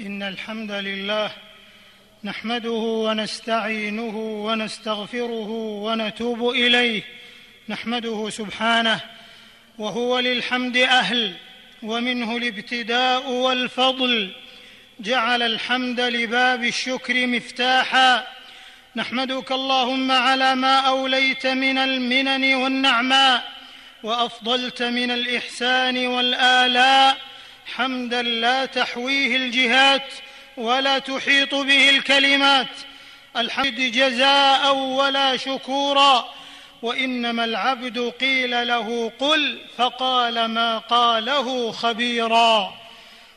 إن الحمد لله نحمده ونستعينه ونستغفره ونتوب إليه نحمده سبحانه وهو للحمد أهل ومنه الابتداء والفضل جعل الحمد لباب الشكر مفتاحا. نحمدك اللهم على ما أوليت من المنن والنعماء وأفضلت من الإحسان والآلاء حمدا لا تحويه الجهات ولا تحيط به الكلمات. الحمد جزاء ولا شكورا وإنما العبد قيل له قل فقال ما قاله خبيرا.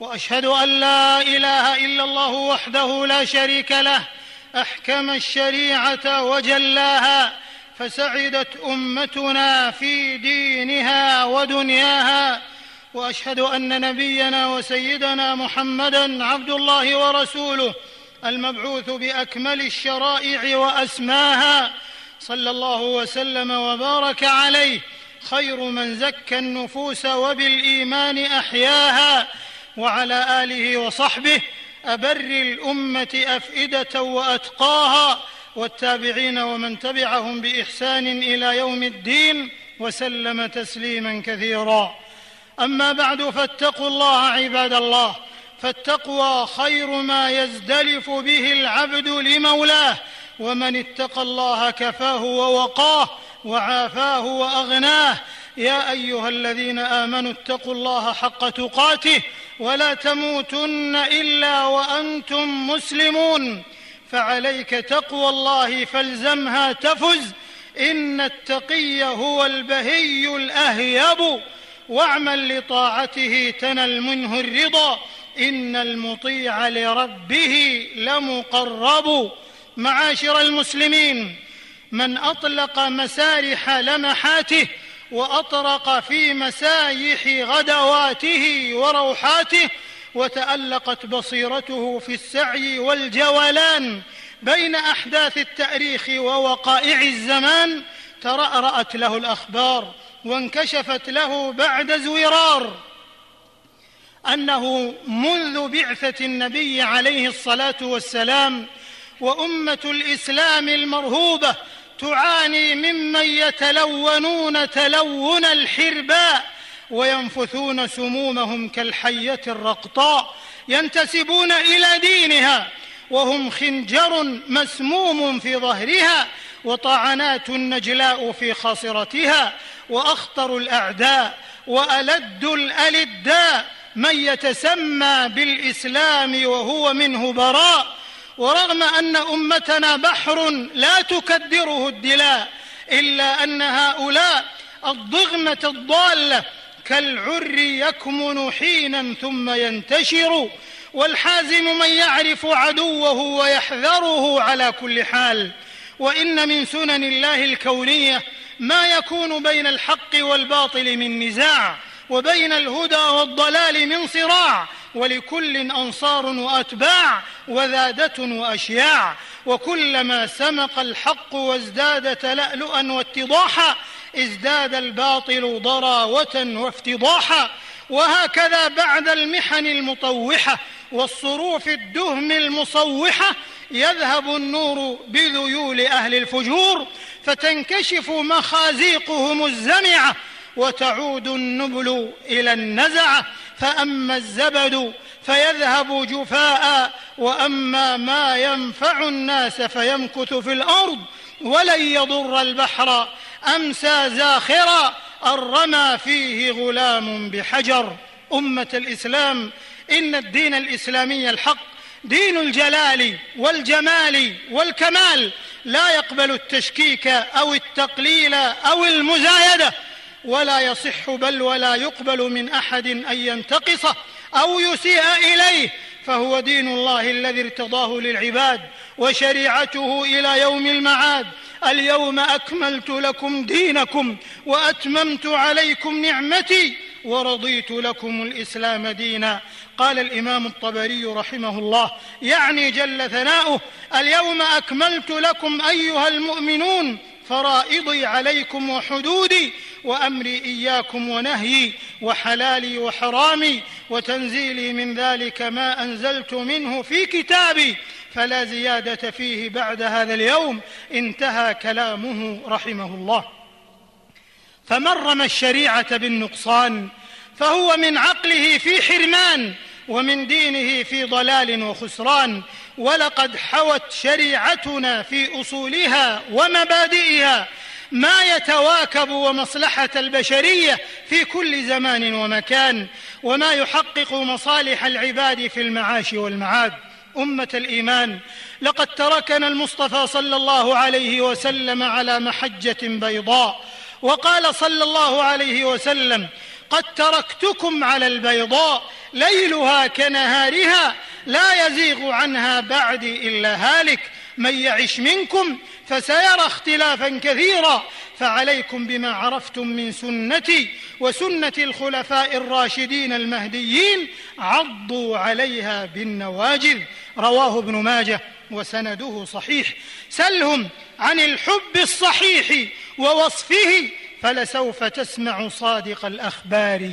وأشهد أن لا إله إلا الله وحده لا شريك له أحكم الشريعة وجلاها فسعدت أمتنا في دينها ودنياها. وأشهد أن نبينا وسيدنا محمدا عبد الله ورسوله المبعوث بأكمل الشرائع وأسماها. صلى الله وسلم وبارك عليه. خير من زكى النفوس وبالإيمان أحياها. وعلى آله وصحبه أبر الأمة أفئدة وأتقاها. والتابعين ومن تبعهم بإحسان إلى يوم الدين. وسلم تسليما كثيرا. أما بعد فاتقوا الله عباد الله. فالتقوى خير ما يزدلف به العبد لمولاه. ومن اتقى الله كفاه ووقاه وعافاه وأغناه. يا أيها الذين آمنوا اتقوا الله حق تقاته ولا تموتن إلا وأنتم مسلمون. فعليك تقوى الله فالزمها تفز. إن التقي هو البهي الأهيب. واعمل لطاعته تنل منه الرضا. إن المطيع لربه لمقرب. معاشر المسلمين من أطلق مسارح لمحاته وأطرق في مسايح غدواته وروحاته وتألقت بصيرته في السعي والجولان بين أحداث التأريخ ووقائع الزمان ترأرأت له الأخبار. وانكشفت له بعد زورار أنه منذ بعثة النبي عليه الصلاة والسلام وأمة الإسلام المرهوبة تعاني ممن يتلونون تلون الحرباء وينفثون سمومهم كالحية الرقطاء ينتسبون إلى دينها وهم خنجر مسموم في ظهرها وطعنات نجلاء في خاصرتها وأخطر الأعداء وألد الألداء من يتسمى بالإسلام وهو منه براء. ورغم أن أمتنا بحر لا تكدره الدلاء إلا أن هؤلاء الضغمة الضالة كالعر يكمن حينا ثم ينتشر والحازم من يعرف عدوه ويحذره على كل حال. وإن من سنن الله الكونية ما يكون بين الحق والباطل من نزاع وبين الهدى والضلال من صراع ولكل أنصار وأتباع وذادة وأشياع وكلما سمق الحق وازداد تلالؤا واتضاحا ازداد الباطل ضراوة وافتضاحا وهكذا بعد المحن المطوحة والصروف الدهم المصوحة يذهب النور بذيول أهل الفجور فتنكشف مخازيقهم الزمعه وتعود النبل إلى النزعه فأما الزبد فيذهب جفاء وأما ما ينفع الناس فيمكث في الأرض ولن يضر البحر أمسى زاخرا الرمى فيه غلام بحجر. أمة الإسلام إن الدين الإسلامي الحق دين الجلال والجمال والكمال لا يقبل التشكيك أو التقليل أو المزايدة ولا يصح بل ولا يقبل من أحد أن ينتقصه أو يسيء إليه فهو دين الله الذي ارتضاه للعباد وشريعته إلى يوم المعاد. اليوم أكملت لكم دينكم وأتممت عليكم نعمتي ورضيت لكم الإسلام دينا. قال الإمام الطبري رحمه الله يعني جل ثناؤه اليوم أكملت لكم أيها المؤمنون فرائضي عليكم وحدودي وأمري إياكم ونهيي وحلالي وحرامي وتنزيلي من ذلك ما أنزلت منه في كتابي. فلا زيادة فيه بعد هذا اليوم. انتهى كلامه رحمه الله. فمن رمى الشريعة بالنقصان فهو من عقله في حرمان ومن دينه في ضلال وخسران ولقد حوت شريعتنا في أصولها ومبادئها ما يتواكب ومصلحة البشرية في كل زمان ومكان وما يحقق مصالح العباد في المعاش والمعاد. أمة الإيمان لقد تركنا المصطفى صلى الله عليه وسلم على محجة بيضاء وقال صلى الله عليه وسلم قد تركتكم على البيضاء ليلها كنهارها لا يزيغ عنها بعدي إلا هالك من يعش منكم فسيرى اختلافا كثيرا. فعليكم بما عرفتم من سنتي وسنة الخلفاء الراشدين المهديين عضوا عليها بالنواجذ. رواه ابن ماجه وسنده صحيح. سلهم عن الحب الصحيح ووصفه فلسوف تسمع صادق الأخبار.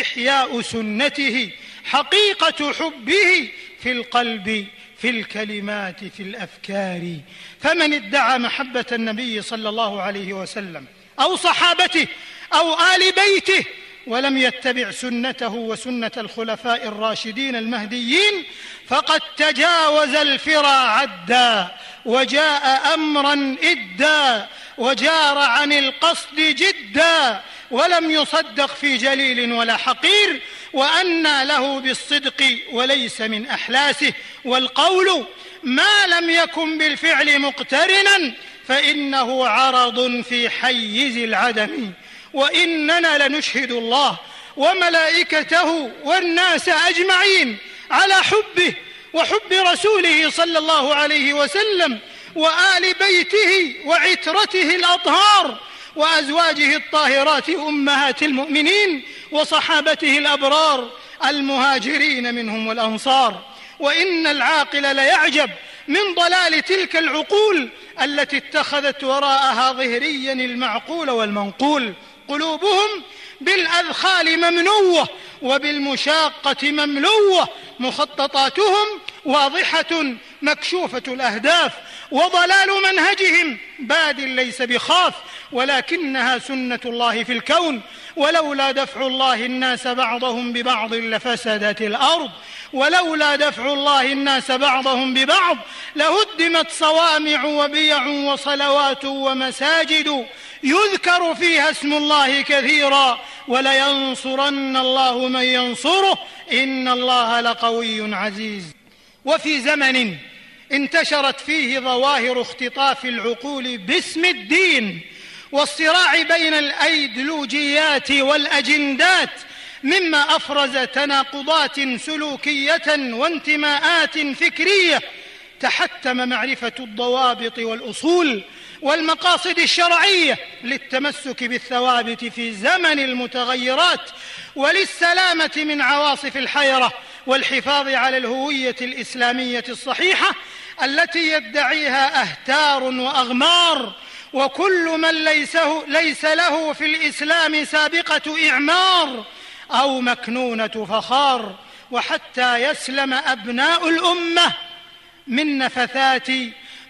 إحياء سنته حقيقة حبه في القلب في الكلمات في الأفكار. فمن ادعى محبة النبي صلى الله عليه وسلم أو صحابته أو آل بيته ولم يتبع سنته وسنة الخلفاء الراشدين المهديين فقد تجاوز الفرى عدا وجاء أمرا إدا وجار عن القصد جدا ولم يصدق في جليل ولا حقير وأنى له بالصدق وليس من أحلاسه والقول ما لم يكن بالفعل مقترنا فإنه عرض في حيز العدم. وإننا لنشهد الله وملائكته والناس أجمعين على حبه وحب رسوله صلى الله عليه وسلم وآل بيته وعترته الأطهار وأزواجه الطاهرات أمهات المؤمنين وصحابته الأبرار المهاجرين منهم والأنصار. وإن العاقل ليعجب من ضلال تلك العقول التي اتخذت وراءها ظهريا المعقول والمنقول. قلوبهم بالأذخال ممنوة وبالمشاقة مملوة مخططاتهم واضحة مكشوفة الأهداف. وضلال منهجهم. باد ليس بخاف ولكنها سنة الله في الكون. ولولا دفع الله الناس بعضهم ببعض لفسدت الأرض. ولولا دفع الله الناس بعضهم ببعض لهدمت صوامع وبيع وصلوات ومساجد. يذكر فيها اسم الله كثيرا. ولينصرن الله من ينصره. إن الله لقوي عزيز. وفي زمن انتشرت فيه ظواهر اختطاف العقول باسم الدين والصراع بين الأيديولوجيات والأجندات مما أفرز تناقضات سلوكية وانتماءات فكرية. تحتم معرفة الضوابط والأصول والمقاصد الشرعية للتمسك بالثوابت في زمن المتغيرات وللسلامة من عواصف الحيرة. والحفاظ على الهوية الإسلامية الصحيحة التي يدعيها أهتار وأغمار وكل من ليسه ليس له في الإسلام سابقة إعمار أو مكنونة فخار وحتى يسلم أبناء الأمة من نفثات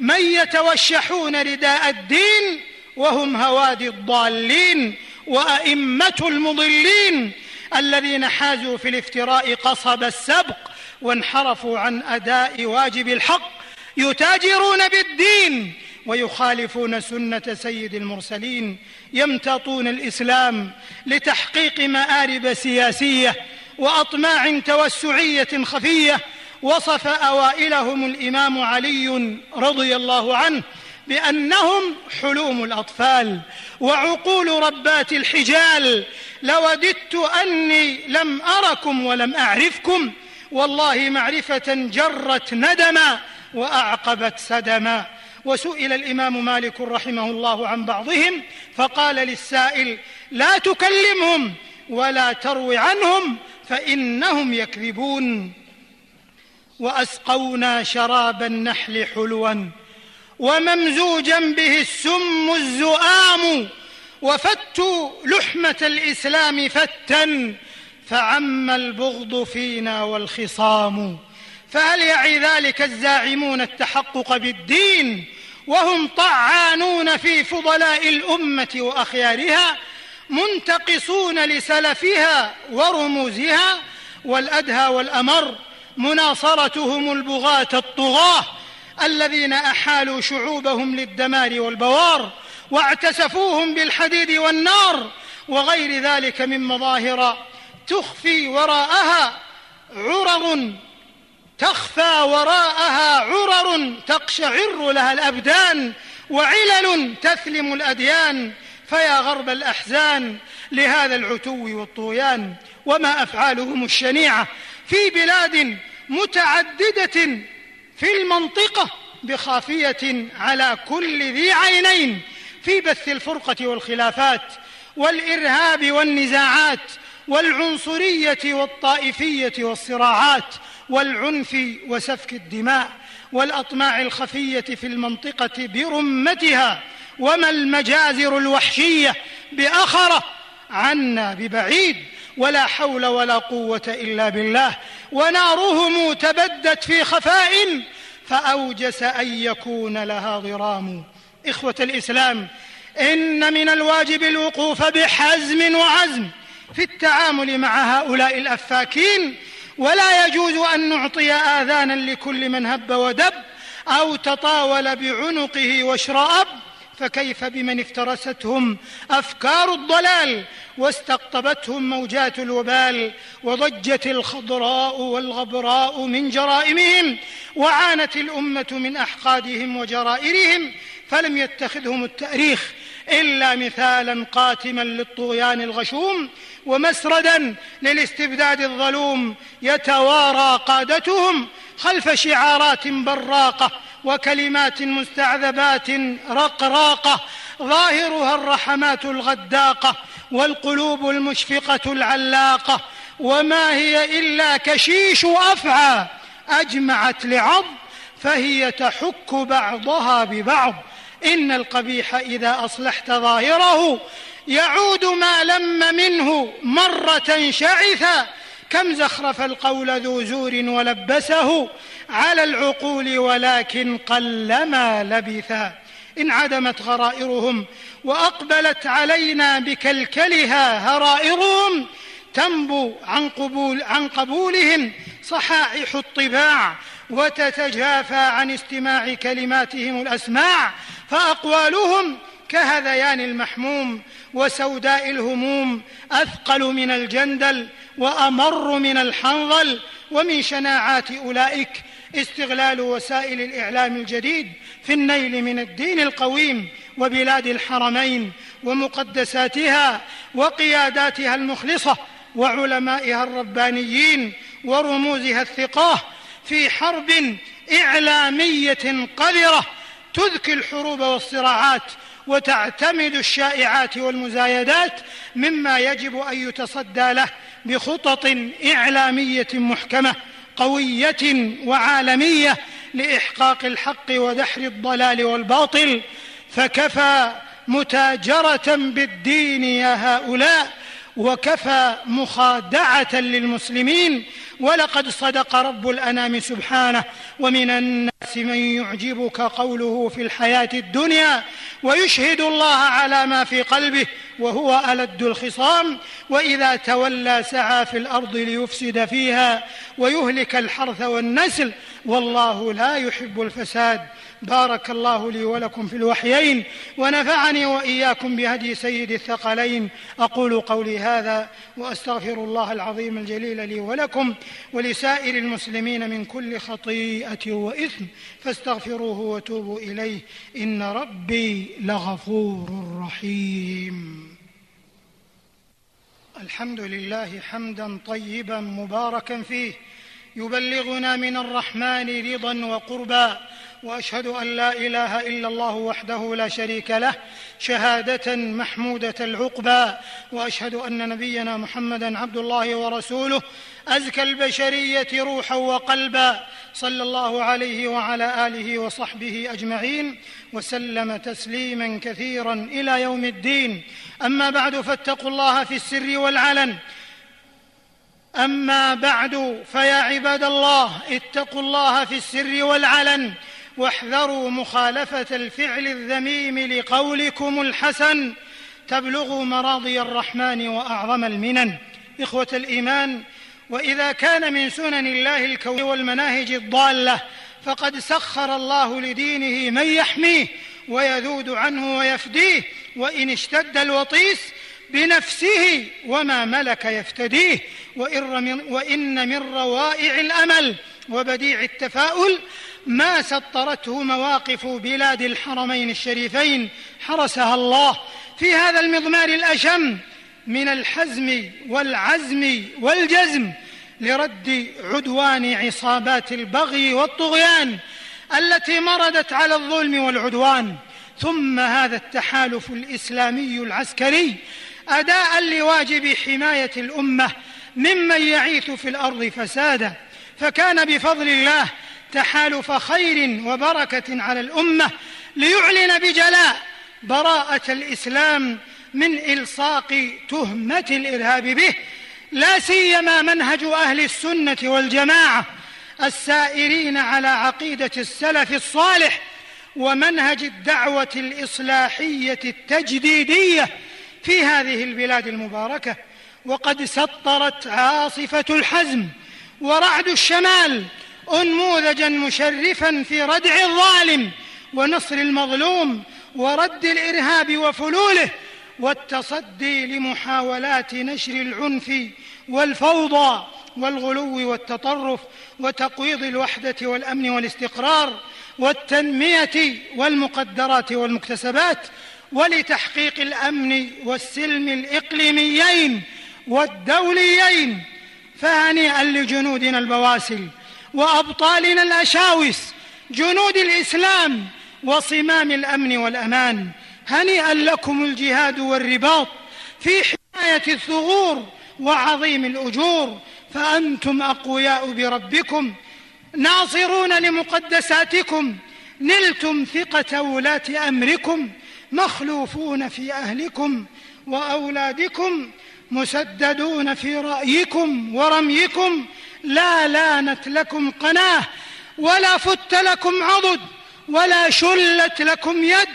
من يتوشحون رداء الدين وهم هوادي الضالين وأئمة المضلين. الذين حازوا في الافتراء قصب السبق وانحرفوا عن أداء واجب الحق يتاجرون بالدين ويخالفون سنة سيد المرسلين يمتطون الإسلام لتحقيق مآرب سياسية وأطماع توسعية خفية وصف أوائلهم الإمام علي رضي الله عنه بانهم حلوم الأطفال وعقول ربات الحجال. لوددت أني لم أركم ولم أعرفكم. والله معرفة جرت ندما وأعقبت سدما وسئل الإمام مالك رحمه الله عن بعضهم فقال للسائل لا تكلمهم ولا تروي عنهم فإنهم يكذبون. وأسقونا شراب النحل حلوا. وممزوجا به السم الزؤام وفتوا لحمة الإسلام فتا فعم البغض فينا والخصام فهل يعي ذلك الزاعمون التحقق بالدين وهم طعانون في فضلاء الأمة وأخيارها منتقصون لسلفها ورموزها والأدهى والأمر مناصرتهم البغاة الطغاة الذين أحالوا شعوبهم للدمار والبوار واعتسفوهم بالحديد والنار وغير ذلك من مظاهر تخفي وراءها عرر تخفى وراءها عرر تقشعر لها الأبدان وعلل تثلم الأديان فيا غرب الأحزان لهذا العتو والطغيان وما أفعالهم الشنيعة في بلاد متعددة في المنطقة بخافية على كل ذي عينين في بث الفرقة والخلافات والإرهاب والنزاعات والعنصرية والطائفية والصراعات والعنف وسفك الدماء والأطماع الخفية في المنطقة برمتها وما المجازر الوحشية بأخرة عنا ببعيد ولا حول ولا قوة إلا بالله ونارهم تبدت في خفاء فأوجس أن يكون لها ضرام إخوة الإسلام إن من الواجب الوقوف بحزم وعزم في التعامل مع هؤلاء الأفاكين ولا يجوز أن نعطي آذانا لكل من هب ودب أو تطاول بعنقه واشرأب. فكيف بمن افترستهم أفكار الضلال واستقطبتهم موجات الوبال وضجت الخضراء والغبراء من جرائمهم وعانت الأمة من أحقادهم وجرائرهم فلم يتخذهم التأريخ إلا مثالا قاتما للطغيان الغشوم ومسردا للاستبداد الظلوم يتوارى قادتهم خلف شعارات براقة وكلمات مستعذبات رقراقة ظاهرها الرحمات الغداقة والقلوب المشفقة العلاقة. وما هي إلا كشيش أفعى أجمعت لعض فهي تحك بعضها ببعض. إن القبيح إذا أصلحت ظاهره يعود ما لم منه مرة شعثا كم زخرف القول ذو زور ولبسه على العقول ولكن قلما لبثا. انعدمت غرائرهم وأقبلت علينا بكلكلها هرائرهم تنبو عن, قبول عن قبولهم صحائح الطباع وتتجافى عن استماع كلماتهم الأسماع فأقوالهم كهذيان المحموم وسوداء الهموم أثقل من الجندل وأمر من الحنظل ومن شناعات أولئك استغلال وسائل الإعلام الجديد في النيل من الدين القويم وبلاد الحرمين ومقدساتها وقياداتها المخلصة وعلمائها الربانيين ورموزها الثقاه في حرب إعلامية قذرة تذكي الحروب والصراعات وتعتمد الشائعات والمزايدات مما يجب أن يتصدى له بخطط إعلامية محكمة قوية وعالمية لإحقاق الحق ودحر الضلال والباطل. فكفى متاجرة بالدين يا هؤلاء وكفى مخادعة للمسلمين ولقد صدق رب الأنام سبحانه ومن الناس من يعجبك قوله في الحياة الدنيا ويشهد الله على ما في قلبه وهو ألد الخصام وإذا تولى سعى في الأرض ليفسد فيها ويهلك الحرث والنسل والله لا يحب الفساد بارك الله لي ولكم في الوحيين ونفعني وإياكم بهدي سيد الثقلين. أقول قولي هذا وأستغفر الله العظيم الجليل لي ولكم ولسائر المسلمين من كل خطيئة وإثم فاستغفروه وتوبوا إليه. إن ربي لغفور رحيم. الحمد لله حمدا طيبا مباركا فيه يبلغنا من الرحمن رضا وقربا. وأشهد أن لا إله إلا الله وحده لا شريك له شهادة محمودة العقبى وأشهد أن نبينا محمدا عبد الله ورسوله أزكى البشرية روحا وقلبا. صلى الله عليه وعلى آله وصحبه أجمعين وسلم تسليما كثيرا إلى يوم الدين. أما بعد فاتقوا الله في السر والعلن. أما بعد فيا عباد الله اتقوا الله في السر والعلن. واحذروا مخالفة الفعل الذميم لقولكم الحسن. تبلغوا مراضي الرحمن وأعظم المنن. إخوة الإيمان وإذا كان من سنن الله الكون والمناهج الضالة فقد سخر الله لدينه من يحميه ويذود عنه ويفديه وإن اشتد الوطيس بنفسه وما ملك يفتديه. وإن من روائع الأمل وبديع التفاؤل ما سطرته مواقف بلاد الحرمين الشريفين حرسها الله في هذا المضمار الأشم من الحزم والعزم والجزم لرد عدوان عصابات البغي والطغيان التي مردت على الظلم والعدوان. ثم هذا التحالف الإسلامي العسكري أداء لواجب حماية الأمة ممن يعيث في الأرض فسادا. فكان بفضل الله تحالف خير وبركة على الأمة ليعلن بجلاء براءة الإسلام من إلصاق تهمة الإرهاب به لا سيما منهج أهل السنة والجماعة السائرين على عقيدة السلف الصالح ومنهج الدعوة الإصلاحية التجديدية في هذه البلاد المباركة. وقد سطرت عاصفة الحزم ورعد الشمال انموذجا مشرفا في ردع الظالم ونصر المظلوم ورد الإرهاب وفلوله والتصدي لمحاولات نشر العنف والفوضى والغلو والتطرف وتقويض الوحدة والأمن والاستقرار والتنمية والمقدرات والمكتسبات ولتحقيق الأمن والسلم الإقليميين والدوليين فهنيئا لجنودنا البواسل وأبطالنا الأشاوس جنود الإسلام وصمام الأمن والأمان. هنيئا لكم الجهاد والرباط في حماية الثغور وعظيم الأجور. فأنتم أقوياء بربكم. ناصرون لمقدساتكم. نلتم ثقة ولاة أمركم. مخلوفون في أهلكم وأولادكم. مسددون في رأيكم ورميكم. لا لانت لكم قناة ولا فت لكم عضد ولا شلت لكم يد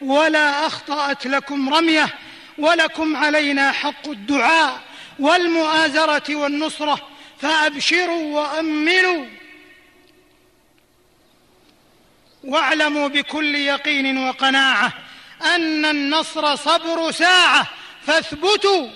ولا أخطأت لكم رمية ولكم علينا حق الدعاء والمؤازرة والنصرة فأبشروا وأمنوا. واعلموا بكل يقين وقناعة أن النصر صبر ساعة فاثبتوا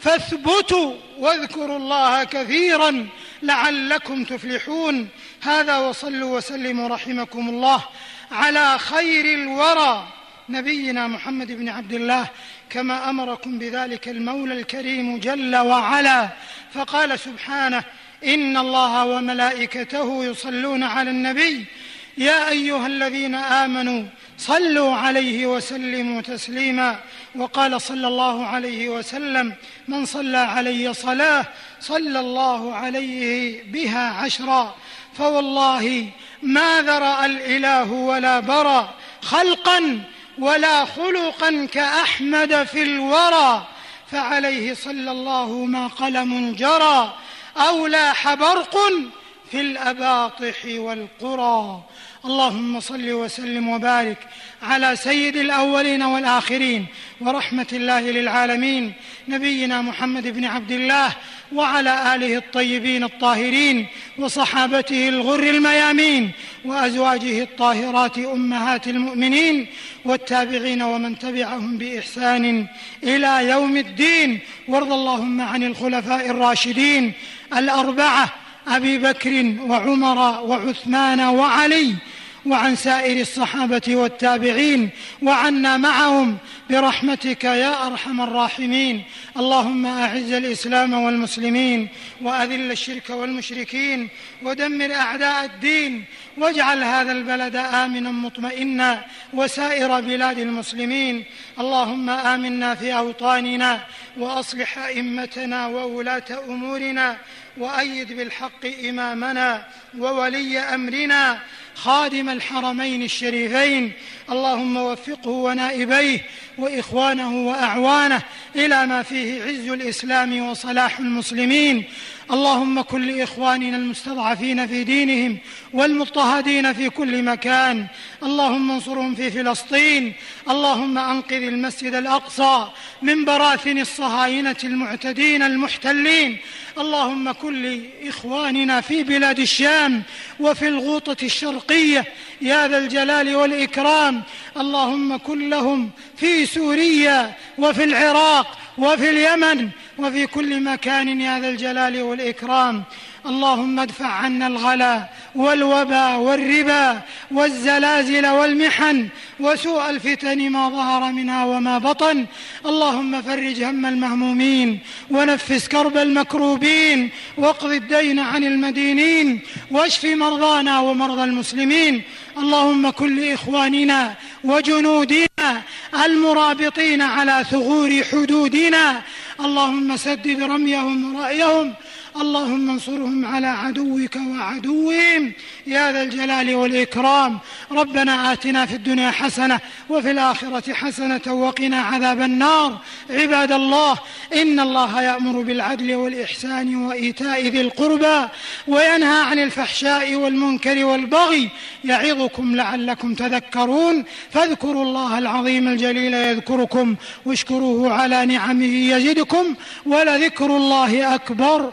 فاثبتوا واذكروا الله كثيرا. لعلكم تفلحون. هذا وصلوا وسلموا رحمكم الله على خير الورى. نبينا محمد بن عبد الله كما أمركم بذلك المولى الكريم جل وعلا. فقال سبحانه إن الله وملائكته يصلون على النبي. يا أيها الذين آمنوا صلوا عليه وسلموا تسليما. وقال صلى الله عليه وسلم من صلى علي صلاة صلى الله عليه بها عشرا. فوالله ما ذرأ الإله ولا برأ خلقا ولا خلقا كأحمد في الورى. فعليه صلى الله ما قلم جرى. أو لاح برق في الأباطح والقرى. اللهم صل وسلم وبارك على سيد الأولين والآخرين ورحمة الله للعالمين نبينا محمد بن عبد الله وعلى آله الطيبين الطاهرين وصحابته الغر الميامين وأزواجه الطاهرات أمهات المؤمنين والتابعين ومن تبعهم بإحسان إلى يوم الدين. وارض اللهم عن الخلفاء الراشدين الأربعة أبي بكر وعمر وعثمان وعلي وعن سائر الصحابة والتابعين وعنا معهم برحمتك يا أرحم الراحمين. اللهم أعز الإسلام والمسلمين وأذل الشرك والمشركين ودمر أعداء الدين واجعل هذا البلد آمنا مطمئنا وسائر بلاد المسلمين. اللهم آمنا في أوطاننا وأصلح أئمتنا وولاة أمورنا وأيد بالحق إمامنا وولي أمرنا خادم الحرمين الشريفين. اللهم وفقه ونائبيه وإخوانه وأعوانه إلى ما فيه عز الإسلام وصلاح المسلمين. اللهم كن لاخواننا المستضعفين في دينهم والمضطهدين في كل مكان. اللهم انصرهم في فلسطين. اللهم أنقذ المسجد الأقصى من براثن الصهاينة المعتدين المحتلين. اللهم كن لاخواننا في بلاد الشام وفي الغوطة الشرقية. يا ذا الجلال والإكرام. اللهم كن لهم في سوريا وفي العراق وفي اليمن وفي كل مكان يا ذا الجلال والإكرام. اللهم ادفع عنا الغلا والوبا والربا والزلازل والمحن وسوء الفتن ما ظهر منها وما بطن. اللهم فرج هم المهمومين ونفس كرب المكروبين واقض الدين عن المدينين واشف مرضانا ومرضى المسلمين. اللهم كن لاخواننا وجنودنا المرابطين على ثغور حدودنا اللهم سدد رميهم ورأيهم اللهم انصرهم على عدوك وعدوهم. يا ذا الجلال والإكرام. ربنا آتنا في الدنيا حسنة وفي الآخرة حسنة وقنا عذاب النار. عباد الله إن الله يأمر بالعدل والإحسان وإيتاء ذي القربى وينهى عن الفحشاء والمنكر والبغي. يعظكم لعلكم تذكرون. فاذكروا الله العظيم الجليل يذكركم واشكروه على نعمه يزدكم ولذكر الله أكبر.